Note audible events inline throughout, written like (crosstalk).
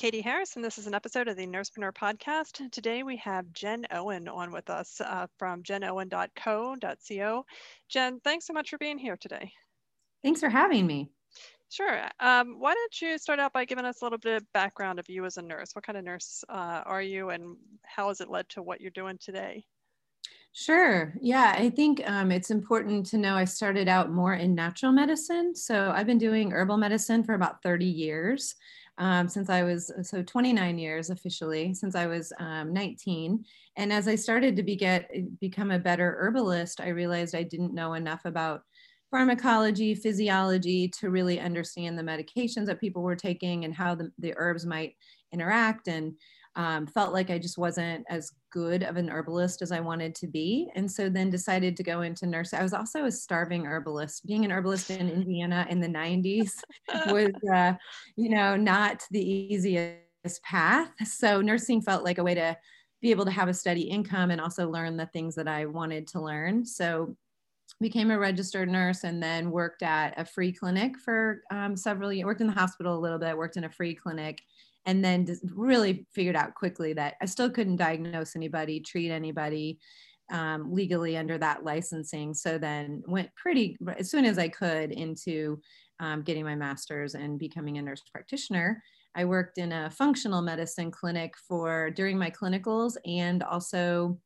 Katie Harris, and this is an episode of the Nursepreneur Podcast. Today we have Jen Owen on with us uh, from jenowen.co.co. Jen, thanks so much for being here today. Thanks for having me. Sure. Um, why don't you start out by giving us a little bit of background of you as a nurse? What kind of nurse uh, are you, and how has it led to what you're doing today? Sure. Yeah, I think um, it's important to know I started out more in natural medicine. So I've been doing herbal medicine for about 30 years um, since I was so 29 years officially since I was um, 19. And as I started to be get, become a better herbalist, I realized I didn't know enough about pharmacology, physiology to really understand the medications that people were taking and how the, the herbs might interact. And um, felt like I just wasn't as good of an herbalist as I wanted to be. And so then decided to go into nursing. I was also a starving herbalist. Being an herbalist in Indiana in the 90s (laughs) was, uh, you know, not the easiest path. So nursing felt like a way to be able to have a steady income and also learn the things that I wanted to learn. So became a registered nurse and then worked at a free clinic for um, several years, worked in the hospital a little bit, worked in a free clinic and then really figured out quickly that I still couldn't diagnose anybody, treat anybody um, legally under that licensing. So then went pretty as soon as I could into um, getting my master's and becoming a nurse practitioner. I worked in a functional medicine clinic for during my clinicals and also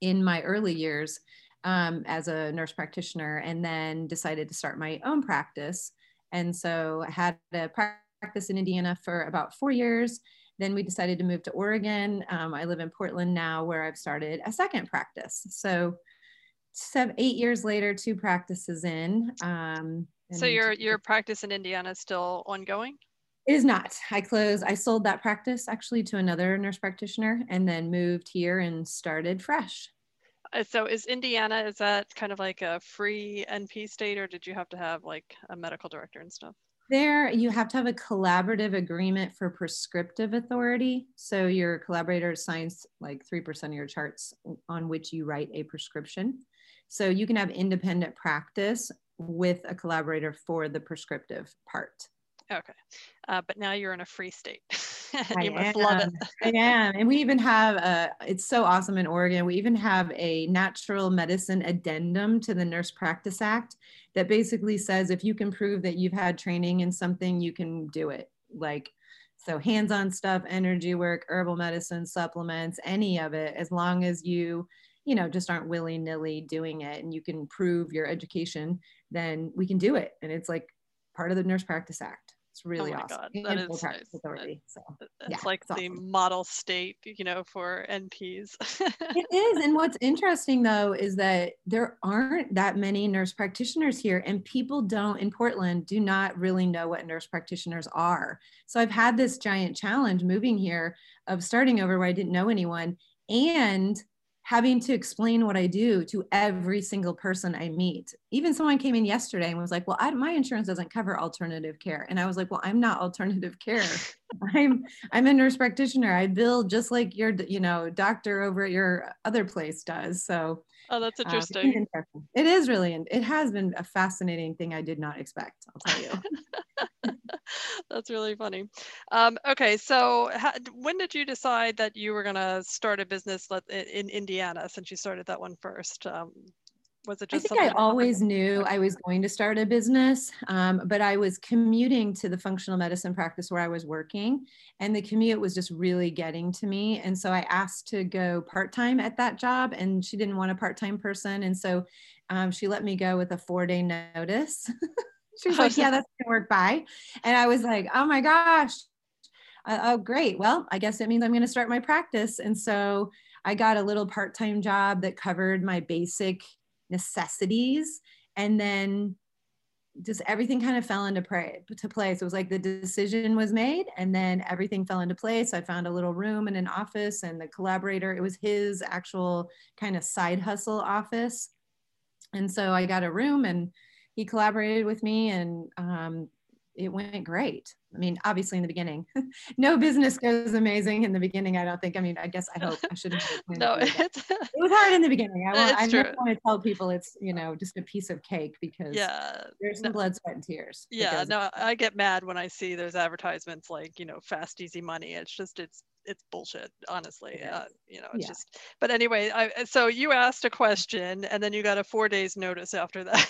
in my early years um, as a nurse practitioner, and then decided to start my own practice. And so I had a practice in Indiana for about four years. Then we decided to move to Oregon. Um, I live in Portland now, where I've started a second practice. So, seven, eight years later, two practices in. Um, so your your practice in Indiana is still ongoing? It is not. I closed. I sold that practice actually to another nurse practitioner, and then moved here and started fresh. Uh, so is Indiana is that kind of like a free NP state, or did you have to have like a medical director and stuff? there you have to have a collaborative agreement for prescriptive authority. So your collaborator signs like 3% of your charts on which you write a prescription. So you can have independent practice with a collaborator for the prescriptive part Okay. Uh, but now you're in a free state. (laughs) you must am. love it. I am. And we even have a, it's so awesome in Oregon. We even have a natural medicine addendum to the Nurse Practice Act that basically says if you can prove that you've had training in something, you can do it. Like, so hands on stuff, energy work, herbal medicine, supplements, any of it, as long as you, you know, just aren't willy nilly doing it and you can prove your education, then we can do it. And it's like part of the Nurse Practice Act. It's oh really oh awesome. God, that is nice. authority. So it's yeah, like it's the awesome. model state, you know, for NPs. it is. And what's interesting though is that there aren't that many nurse practitioners here, and people don't in Portland do not really know what nurse practitioners are. So I've had this giant challenge moving here of starting over where I didn't know anyone and having to explain what I do to every single person I meet. Even someone came in yesterday and was like, "Well, I, my insurance doesn't cover alternative care," and I was like, "Well, I'm not alternative care. (laughs) I'm I'm a nurse practitioner. I bill just like your you know doctor over at your other place does." So. Oh, that's uh, interesting. Uh, it is really, it has been a fascinating thing I did not expect. I'll tell you. (laughs) That's really funny. Um, okay, so how, when did you decide that you were going to start a business in Indiana since you started that one first? Um, was it just I think I always knew I was going to start a business, um, but I was commuting to the functional medicine practice where I was working, and the commute was just really getting to me. And so I asked to go part time at that job, and she didn't want a part time person, and so um, she let me go with a four day notice. (laughs) she was like, yeah, that's gonna work. Bye. And I was like, oh my gosh. Uh, oh, great. Well, I guess it means I'm to start my practice. And so I got a little part time job that covered my basic necessities. And then just everything kind of fell into play, to place. It was like the decision was made and then everything fell into place. I found a little room in an office and the collaborator, it was his actual kind of side hustle office and so I got a room and he collaborated with me and um, it went great. I mean, obviously in the beginning, (laughs) no business goes amazing in the beginning. I don't think. I mean, I guess I (laughs) hope I shouldn't. no, (laughs) it was hard in the beginning. I want. I never want to tell people it's you know just a piece of cake because yeah, there's some no, blood, sweat, and tears. Yeah, no, I get mad when I see those advertisements like you know fast, easy money. It's just it's it's bullshit honestly uh, you know it's yeah. just but anyway I, so you asked a question and then you got a four days notice after (laughs) that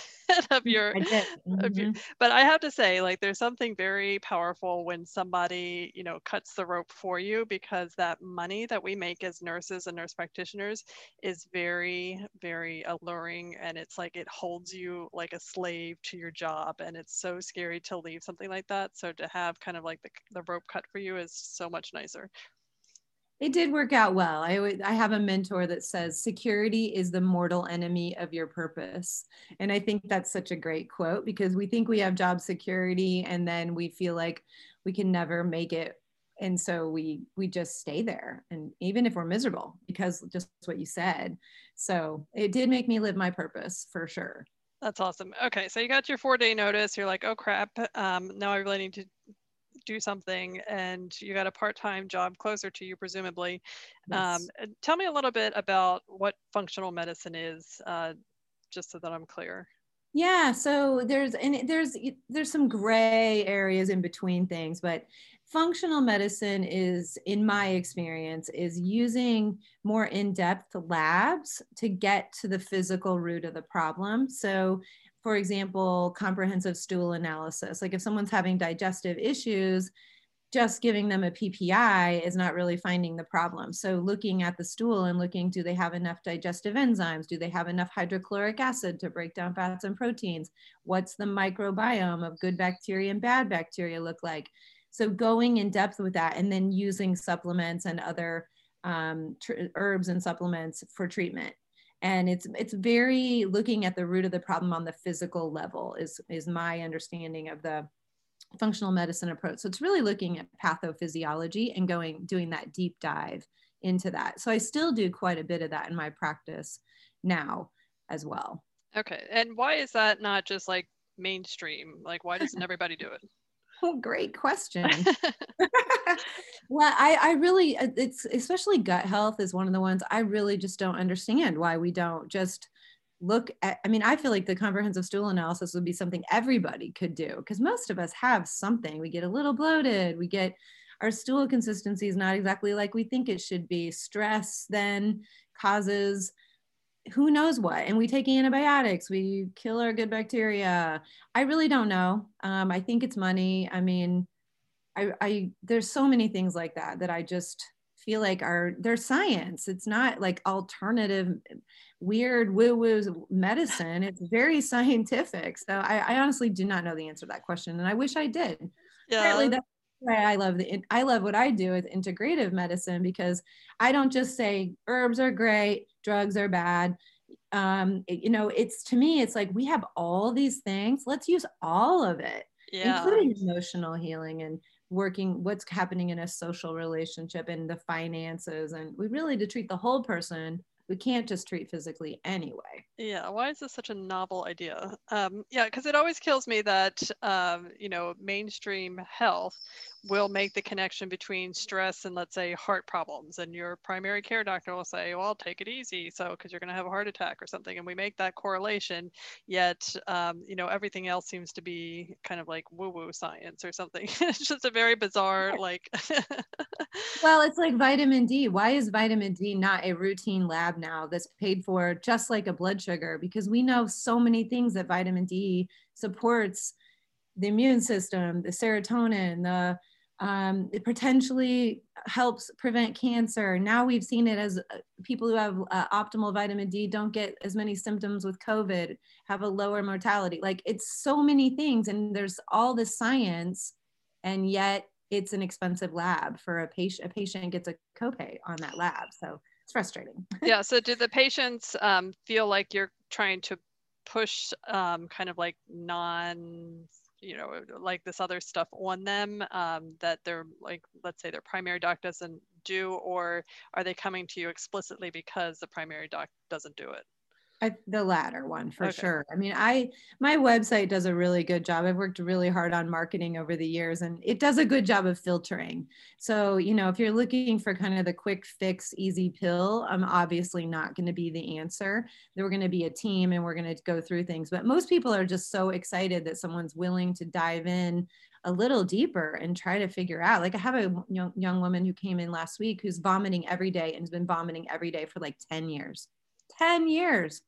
of your, mm-hmm. of your, but i have to say like there's something very powerful when somebody you know cuts the rope for you because that money that we make as nurses and nurse practitioners is very very alluring and it's like it holds you like a slave to your job and it's so scary to leave something like that so to have kind of like the, the rope cut for you is so much nicer it did work out well. I, I have a mentor that says security is the mortal enemy of your purpose. And I think that's such a great quote because we think we have job security and then we feel like we can never make it. And so we we just stay there and even if we're miserable because just what you said. So it did make me live my purpose for sure. That's awesome. Okay, so you got your four day notice. You're like, oh crap, um, now I really need to do something and you got a part-time job closer to you presumably. Yes. um, tell me a little bit about what functional medicine is uh, just so that i'm clear. Yeah so there's and there's there's some gray areas in between things but functional medicine is in my experience is using more in-depth labs to get to the physical root of the problem. So for example, comprehensive stool analysis. Like if someone's having digestive issues, just giving them a PPI is not really finding the problem. So looking at the stool and looking, do they have enough digestive enzymes? Do they have enough hydrochloric acid to break down fats and proteins? What's the microbiome of good bacteria and bad bacteria look like? So going in depth with that and then using supplements and other um, herbs and supplements for treatment and it's it's very looking at the root of the problem on the physical level is is my understanding of the functional medicine approach. So it's really looking at pathophysiology and going doing that deep dive into that. So i still do quite a bit of that in my practice now as well. Okay. And why is that not just like mainstream? Like why doesn't everybody do it Oh, great question. (laughs) (laughs) well, I, I really, uh, it's especially gut health is one of the ones I really just don't understand why we don't just look at. I mean, I feel like the comprehensive stool analysis would be something everybody could do because most of us have something. We get a little bloated, we get our stool consistency is not exactly like we think it should be. Stress then causes who knows what and we take antibiotics we kill our good bacteria. I really don't know. Um, i think it's money. I mean I, I there's so many things like that that i just feel like are they're science. It's not like alternative weird woo woo medicine. It's very scientific. So I, I, honestly do not know the answer to that question and i wish i did. Yeah. Apparently that's why i love the i love what i do with integrative medicine because i don't just say herbs are great drugs are bad um it, you know it's to me it's like we have all these things let's use all of it yeah. including emotional healing and working what's happening in a social relationship and the finances and we really to treat the whole person we can't just treat physically anyway. Yeah, why is this such a novel idea? Um, yeah, because it always kills me that um, you know mainstream health will make the connection between stress and let's say heart problems, and your primary care doctor will say, "Well, take it easy," so because you're going to have a heart attack or something, and we make that correlation. Yet, um, you know, everything else seems to be kind of like woo-woo science or something. (laughs) it's just a very bizarre like. (laughs) well, it's like vitamin D. Why is vitamin D not a routine lab now that's paid for just like a blood sugar because we know so many things that vitamin D supports the immune system, the serotonin, the um, it potentially helps prevent cancer. Now we've seen it as uh, people who have uh, optimal vitamin D don't get as many symptoms with COVID, have a lower mortality. Like it's so many things, and there's all this science, and yet it's an expensive lab for a patient. A patient gets a copay on that lab, so it's frustrating. (laughs) yeah. So do the patients um, feel like you're trying to push um, kind of like non you know like this other stuff on them um, that they're like let's say their primary doc doesn't do or are they coming to you explicitly because the primary doc doesn't do it I, the latter one for okay. sure. I mean, I my website does a really good job. I've worked really hard on marketing over the years, and it does a good job of filtering. So, you know, if you're looking for kind of the quick fix, easy pill, I'm obviously not going to be the answer. We're going to be a team, and we're going to go through things. But most people are just so excited that someone's willing to dive in a little deeper and try to figure out. Like I have a young young woman who came in last week who's vomiting every day and has been vomiting every day for like 10 years. 10 years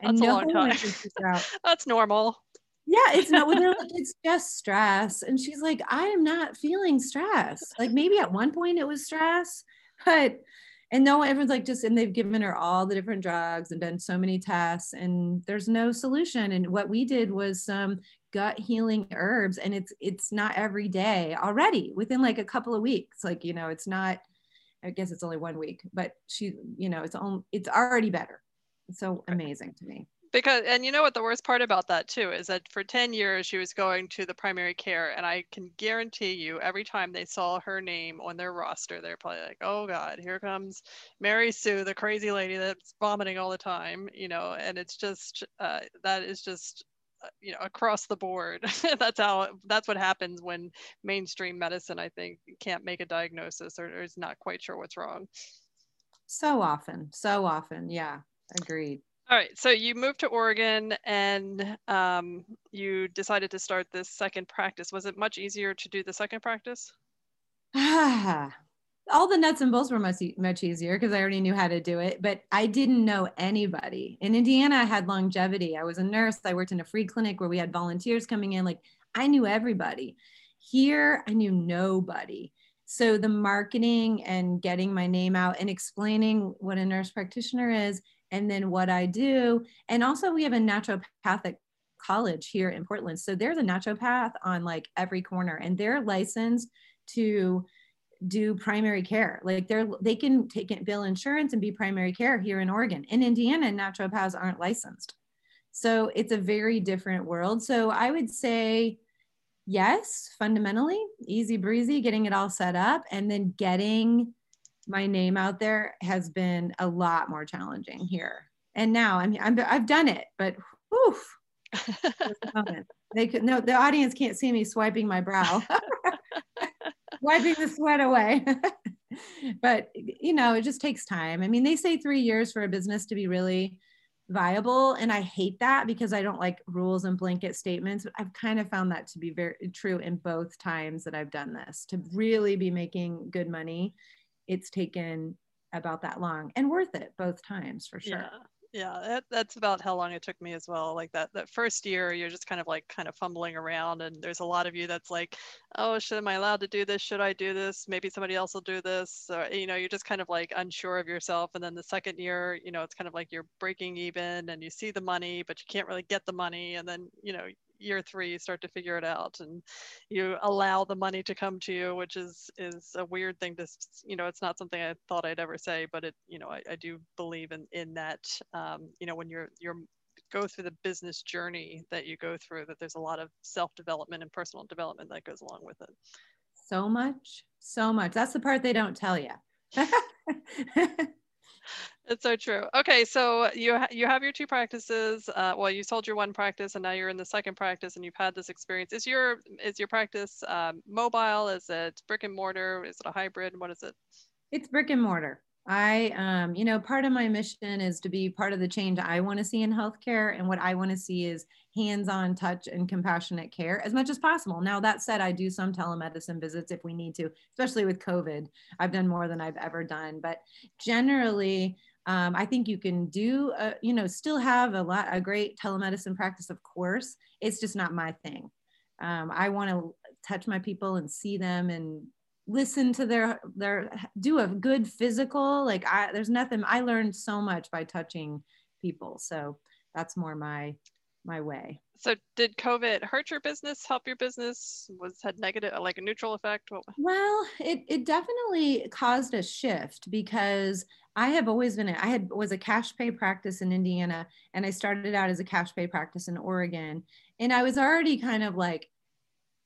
and That's no a long time. (laughs) That's normal. Yeah, it's not with her. (laughs) It's just stress. And she's like, I am not feeling stress. Like maybe at one point it was stress, but and no everyone's like just and they've given her all the different drugs and done so many tests and there's no solution and what we did was some gut healing herbs and it's it's not every day already within like a couple of weeks like you know it's not i guess it's only one week but she you know it's on it's already better. So amazing to me. Because and you know what the worst part about that too is that for 10 years she was going to the primary care and i can guarantee you every time they saw her name on their roster they're probably like oh god here comes mary sue the crazy lady that's vomiting all the time you know and it's just uh, that is just you know across the board (laughs) that's how that's what happens when mainstream medicine i think can't make a diagnosis or, or is not quite sure what's wrong so often so often yeah Agreed. All right. So you moved to Oregon and um, you decided to start this second practice. Was it much easier to do the second practice? (sighs) (laughs) All the nuts and bolts were much, much easier because I already knew how to do it, but I didn't know anybody. In Indiana, I had longevity. I was a nurse. I worked in a free clinic where we had volunteers coming in. Like I knew everybody. Here, I knew nobody. So the marketing and getting my name out and explaining what a nurse practitioner is and then what I do. And also, we have a naturopathic college here in Portland. So there's a naturopath on like every corner, and they're licensed to do primary care. Like they're they can take it, bill insurance and be primary care here in Oregon. In Indiana, naturopaths aren't licensed. So it's a very different world. So I would say yes, fundamentally, easy breezy, getting it all set up and then getting my name out there has been a lot more challenging here. And now I'm, I'm I've done it, but whew, (laughs) they could no the audience can't see me swiping my brow, (laughs) wiping the sweat away. (laughs) but you know, it just takes time. I mean, they say three years for a business to be really viable and i hate that because i don't like rules and blanket statements i've kind of found that to be very true in both times that i've done this to really be making good money it's taken about that long and worth it both times for sure. Yeah. Yeah, that, that's about how long it took me as well. Like that, that first year, you're just kind of like kind of fumbling around, and there's a lot of you that's like, "Oh, should am I allowed to do this? Should I do this? Maybe somebody else will do this." Or, you know, you're just kind of like unsure of yourself. And then the second year, you know, it's kind of like you're breaking even, and you see the money, but you can't really get the money. And then, you know, year three you start to figure it out and you allow the money to come to you which is is a weird thing to you know it's not something i thought i'd ever say but it you know i, I do believe in in that um, you know when you're you're go through the business journey that you go through that there's a lot of self-development and personal development that goes along with it. So much so much. That's the part they don't tell you (laughs) It's so true. Okay, so you ha- you have your two practices. Uh, well, you sold your one practice, and now you're in the second practice, and you've had this experience. Is your is your practice um, mobile? Is it brick and mortar? Is it a hybrid? What is it? It's brick and mortar. I, um, you know, part of my mission is to be part of the change I want to see in healthcare. And what I want to see is hands on touch and compassionate care as much as possible. Now, that said, I do some telemedicine visits if we need to, especially with COVID. I've done more than I've ever done. But generally, um, I think you can do, a, you know, still have a lot, a great telemedicine practice, of course. It's just not my thing. Um, I want to touch my people and see them and listen to their their do a good physical like i there's nothing i learned so much by touching people so that's more my my way. So did covid hurt your business help your business? Was had negative like a neutral effect? Well it, it definitely caused a shift because i have always been i had was a cash pay practice in indiana and i started out as a cash pay practice in oregon and i was already kind of like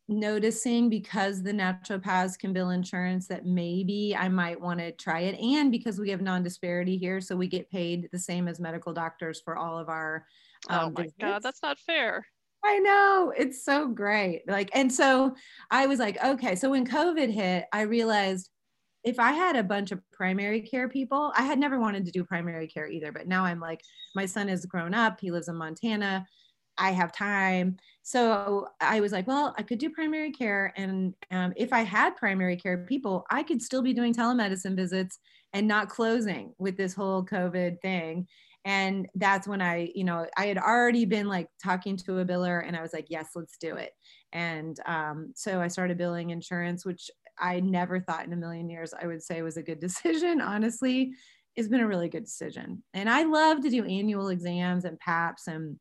noticing because the naturopaths can bill insurance that maybe I might want to try it. And because we have non disparity here, so we get paid the same as medical doctors for all of our. Um, oh my visits. God, that's not fair. I know it's so great. Like, and so I was like, okay. So when COVID hit, I realized if I had a bunch of primary care people, I had never wanted to do primary care either. But now I'm like, my son is grown up, he lives in Montana. I have time. So I was like, well, I could do primary care. And um, if I had primary care people, I could still be doing telemedicine visits and not closing with this whole COVID thing. And that's when I, you know, I had already been like talking to a biller and I was like, yes, let's do it. And um, so I started billing insurance, which I never thought in a million years I would say was a good (laughs) decision. Honestly, it's been a really good decision. And I love to do annual exams and PAPs and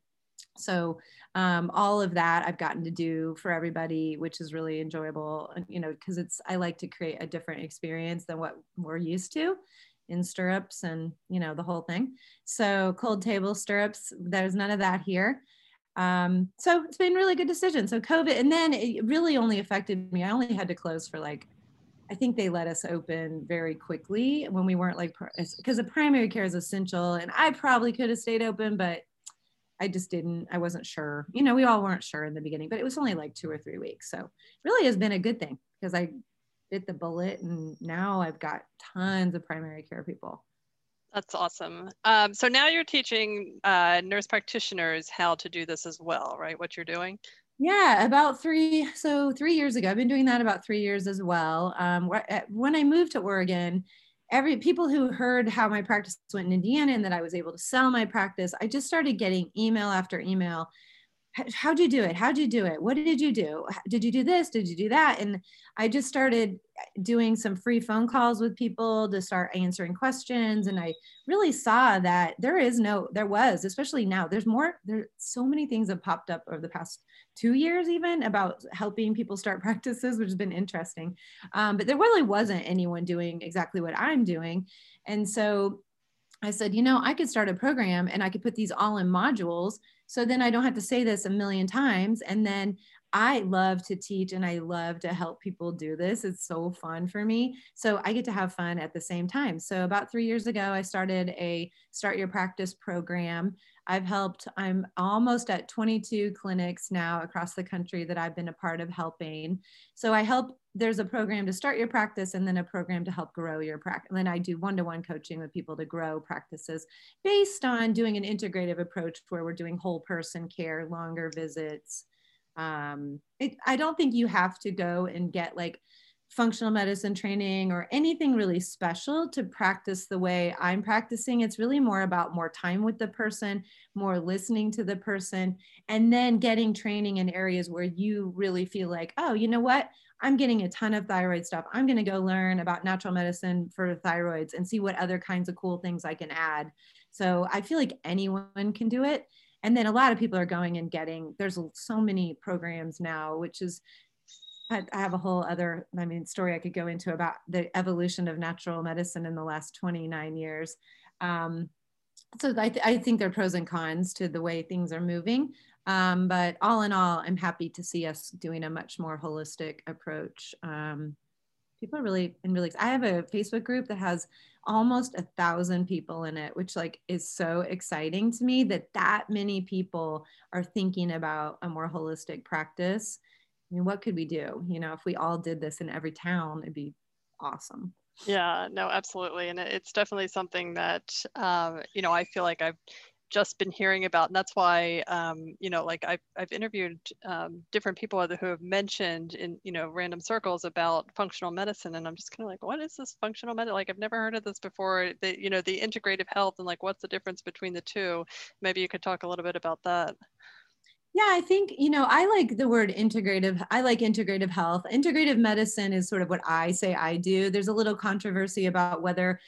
so um, all of that I've gotten to do for everybody, which is really enjoyable, you know, because it's, I like to create a different experience than what we're used to in stirrups and, you know, the whole thing. So cold table stirrups, there's none of that here. Um, so it's been really good decision. So COVID, and then it really only affected me. I only had to close for like, I think they let us open very quickly when we weren't like, because the primary care is essential and I probably could have stayed open, but I just didn't, I wasn't sure. You know, we all weren't sure in the beginning, but it was only like two or three weeks. So really has been a good thing because I bit the bullet and now I've got tons of primary care people. That's awesome. Um, so now you're teaching uh, nurse practitioners how to do this as well, right? What you're doing? Yeah, about three. So three years ago, I've been doing that about three years as well. Um, when I moved to Oregon, every people who heard how my practice went in Indiana and that I was able to sell my practice, I just started getting email after email. How'd you do it? How'd you do it? What did you do? Did you do this? Did you do that? And I just started doing some free phone calls with people to start answering questions. And I really saw that there is no, there was, especially now, there's more, there's so many things have popped up over the past two years even about helping people start (laughs) practices, which has been interesting. Um, but there really wasn't anyone doing exactly what I'm doing. And so I said, you know, I could start a program and I could put these all in modules. So then I don't have to say this a million times. And then I love to teach and I love to help people do this. It's so fun for me. So I get to have fun at the same time. So about three years ago, I started a Start Your Practice program. I've helped, I'm almost at 22 clinics now across the country that I've been a part of helping. So I help, there's a program to start your practice and then a program to help grow your practice. And then I do one to one coaching with people to grow practices based on doing an integrative approach where we're doing whole person care, longer visits. Um, it, I don't think you have to go and get like functional medicine training or anything really special to practice the way I'm practicing. It's really more about more time with the person, more listening to the person, and then getting training in areas where you really feel like, oh, you know what? I'm getting a ton of thyroid stuff. I'm going to go learn about natural medicine for thyroids and see what other kinds of cool things I can add. So I feel like anyone can do it. And then a lot of people are going and getting, there's so many programs now, which is I, have a whole other, I mean, story I could go into about the evolution of natural medicine in the last 29 years. Um, so I, th I, think there are pros and cons to the way things are moving. Um, but all in all, I'm happy to see us doing a much more holistic approach. Um, people are really and really. I have a Facebook group that has almost a thousand people in it, which like is so exciting to me that that many people are thinking about a more holistic practice. I mean, what could we do? You know, if we all did this in every town, it'd be awesome. Yeah, no, absolutely. And it's definitely something that, um, you know, I feel like I've just been hearing about. And that's why, um, you know, like I've, I've interviewed um, different people who have mentioned in, you know, random circles about functional medicine. And I'm just kind of like, what is this functional medicine? Like, I've never heard of this before. The, you know, the integrative health and like, what's the difference between the two? Maybe you could talk a little bit about that. Yeah, I think, you know, I like the word integrative. I like integrative health. Integrative medicine is sort of what I say I do. There's a little controversy about whether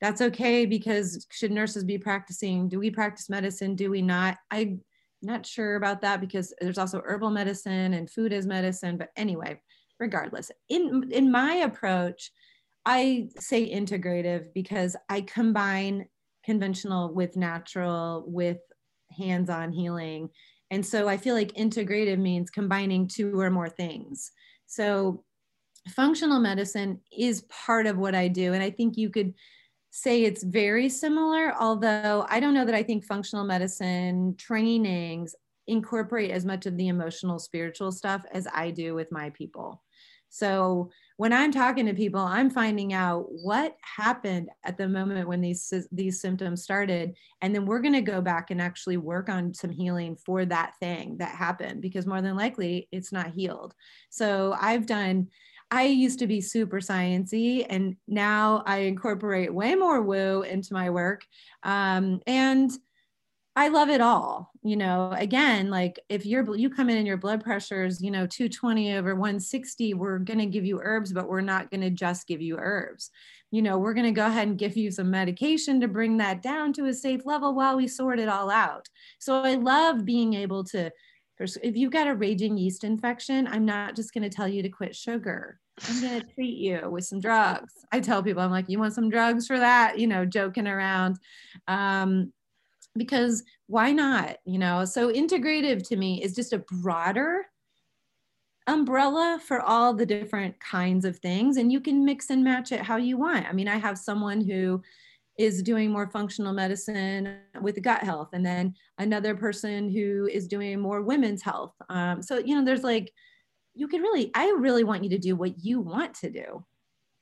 that's okay because should nurses be practicing? Do we practice medicine? Do we not? I'm not sure about that because there's also herbal medicine and food as medicine. But anyway, regardless, in, in my approach, I say integrative because I combine conventional with natural with hands-on healing And so I feel like integrative means combining two or more things. So functional medicine is part of what I do. And I think you could say it's very similar, although I don't know that I think functional medicine trainings incorporate as much of the emotional, spiritual stuff as I do with my people. So when I'm talking to people, I'm finding out what happened at the moment when these these symptoms started, and then we're going to go back and actually work on some healing for that thing that happened because more than likely it's not healed. So I've done I used to be super sciency, and now I incorporate way more woo into my work. Um, and I love it all. You know, again, like if you're you come in and your blood pressure is, you know, 220 over 160, we're going to give you herbs, but we're not going to just give you herbs. You know, we're going to go ahead and give you some medication to bring that down to a safe level while we sort it all out. So I love being able to if you've got a raging yeast infection, I'm not just going to tell you to quit sugar. I'm going (laughs) to treat you with some drugs. I tell people, I'm like, you want some drugs for that? You know, joking around. Um, because why not? You know, so integrative to me is just a broader umbrella for all the different kinds of things. And you can mix and match it how you want. I mean, I have someone who is doing more functional medicine with gut health, and then another person who is doing more women's health. Um, so, you know, there's like, you can really, I really want you to do what you want to do.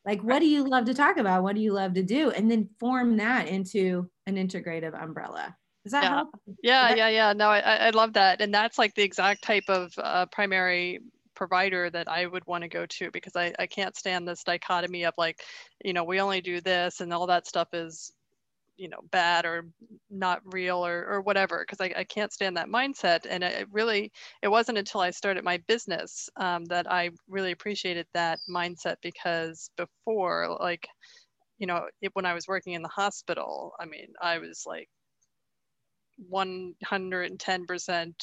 Like, what do you love to talk about? What do you love to do? And then form that into an integrative umbrella. Does that yeah. help? Yeah, that- yeah, yeah. No, I, I love that. And that's like the exact type of uh, primary provider that I would want to go to because I, I can't stand this dichotomy of like, you know, we only do this and all that stuff is you know bad or not real or, or whatever because I, I can't stand that mindset and it really it wasn't until i started my business um, that i really appreciated that mindset because before like you know it, when i was working in the hospital i mean i was like 110%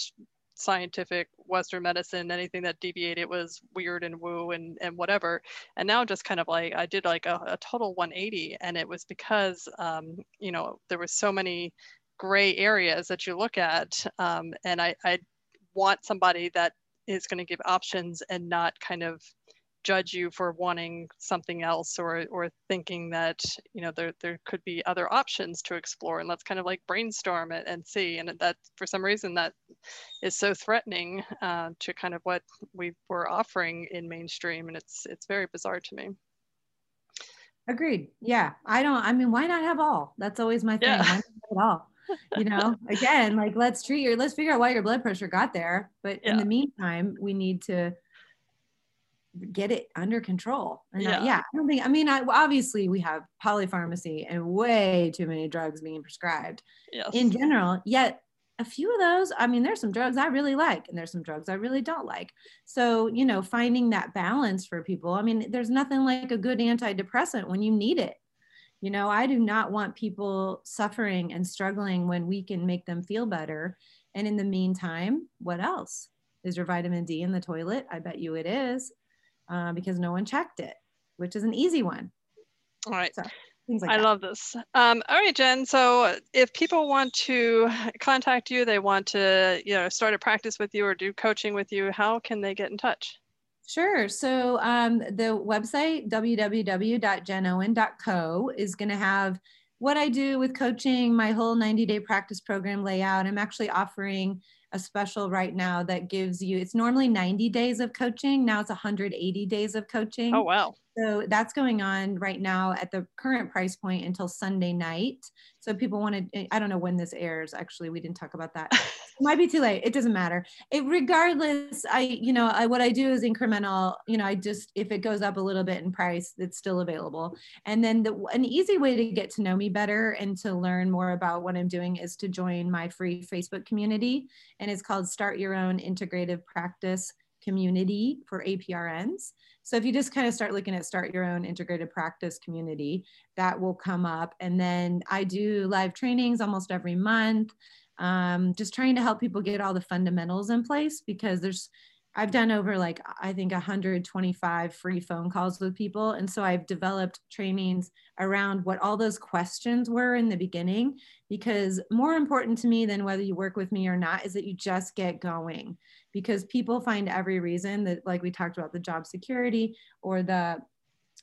scientific Western medicine, anything that deviated was weird and woo and, and whatever. And now just kind of like, I did like a, a total 180 and it was because, um, you know, there was so many gray areas that you look at. Um, and I, I want somebody that is going to give options and not kind of judge you for wanting something else or or thinking that you know there there could be other options to explore. And let's kind of like brainstorm it and see. And that for some reason that is so threatening uh, to kind of what we were offering in mainstream. And it's it's very bizarre to me. Agreed. Yeah. I don't i mean why not have all? That's always my thing. Yeah. why all? You know (laughs) again like let's treat your let's figure out why your blood pressure got there. But yeah. in the meantime we need to get it under control. And yeah. I, yeah, I don't think, I mean, I, obviously we have polypharmacy and way too many drugs being prescribed yes. in general, yet a few of those, I mean, there's some drugs I really like and there's some drugs I really don't like. So, you know, finding that balance for people, I mean, there's nothing like a good antidepressant when you need it. You know, I do not want people suffering and struggling when we can make them feel better. And in the meantime, what else? Is your vitamin D in the toilet? I bet you it is uh, because no one checked it, which is an easy one. All right. So, like I that. love this. Um, all right, Jen. So if people want to contact you, they want to, you know, start a practice with you or do coaching with you, how can they get in touch? Sure. So um, the website, www.jenowen.co, is going to have what I do with coaching, my whole 90 day practice program layout. I'm actually offering a special right now that gives you it's normally 90 days of coaching. Now it's 180 days of coaching. Oh wow so that's going on right now at the current price point until sunday night. So people want to eh, i don't know when this airs actually we didn't talk about that. It (laughs) might be too late it doesn't matter. It regardless i you know I, what i do is incremental you know i just if it goes up a little bit in price it's still available. And then the, an easy way to get to know me better and to learn more about what i'm doing is to join my free facebook community and it's called start your own integrative practice community for aprns so if you just kind of start looking at start your own integrated practice community, that will come up. And then I do live trainings almost every month, um, just trying to help people get all the fundamentals in place because there's I've done over like I think 125 free phone calls with people and so I've developed trainings around what all those questions were in the beginning because more important to me than whether you work with me or not is that you just get going because people find every reason that like we talked about the job security or the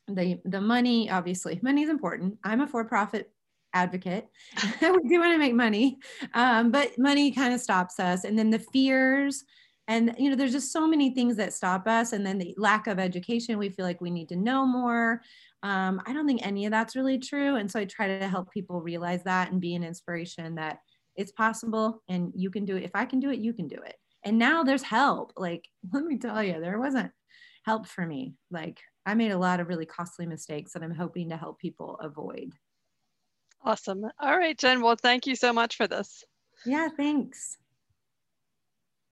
the the money obviously. Money is important. I'm a for-profit advocate. (laughs) We do want to make money. Um, but money kind of stops us and then the fears and you know there's just so many things that stop us and then the lack of education we feel like we need to know more. Um, i don't think any of that's really true and so i try to help people realize that and be an inspiration that it's possible and you can do it. If i can do it you can do it. And now there's help. Like (laughs) let me tell you there wasn't help for me. Like i made a lot of really costly mistakes that i'm hoping to help people avoid. Awesome. All right jen well thank you so much for this. Yeah thanks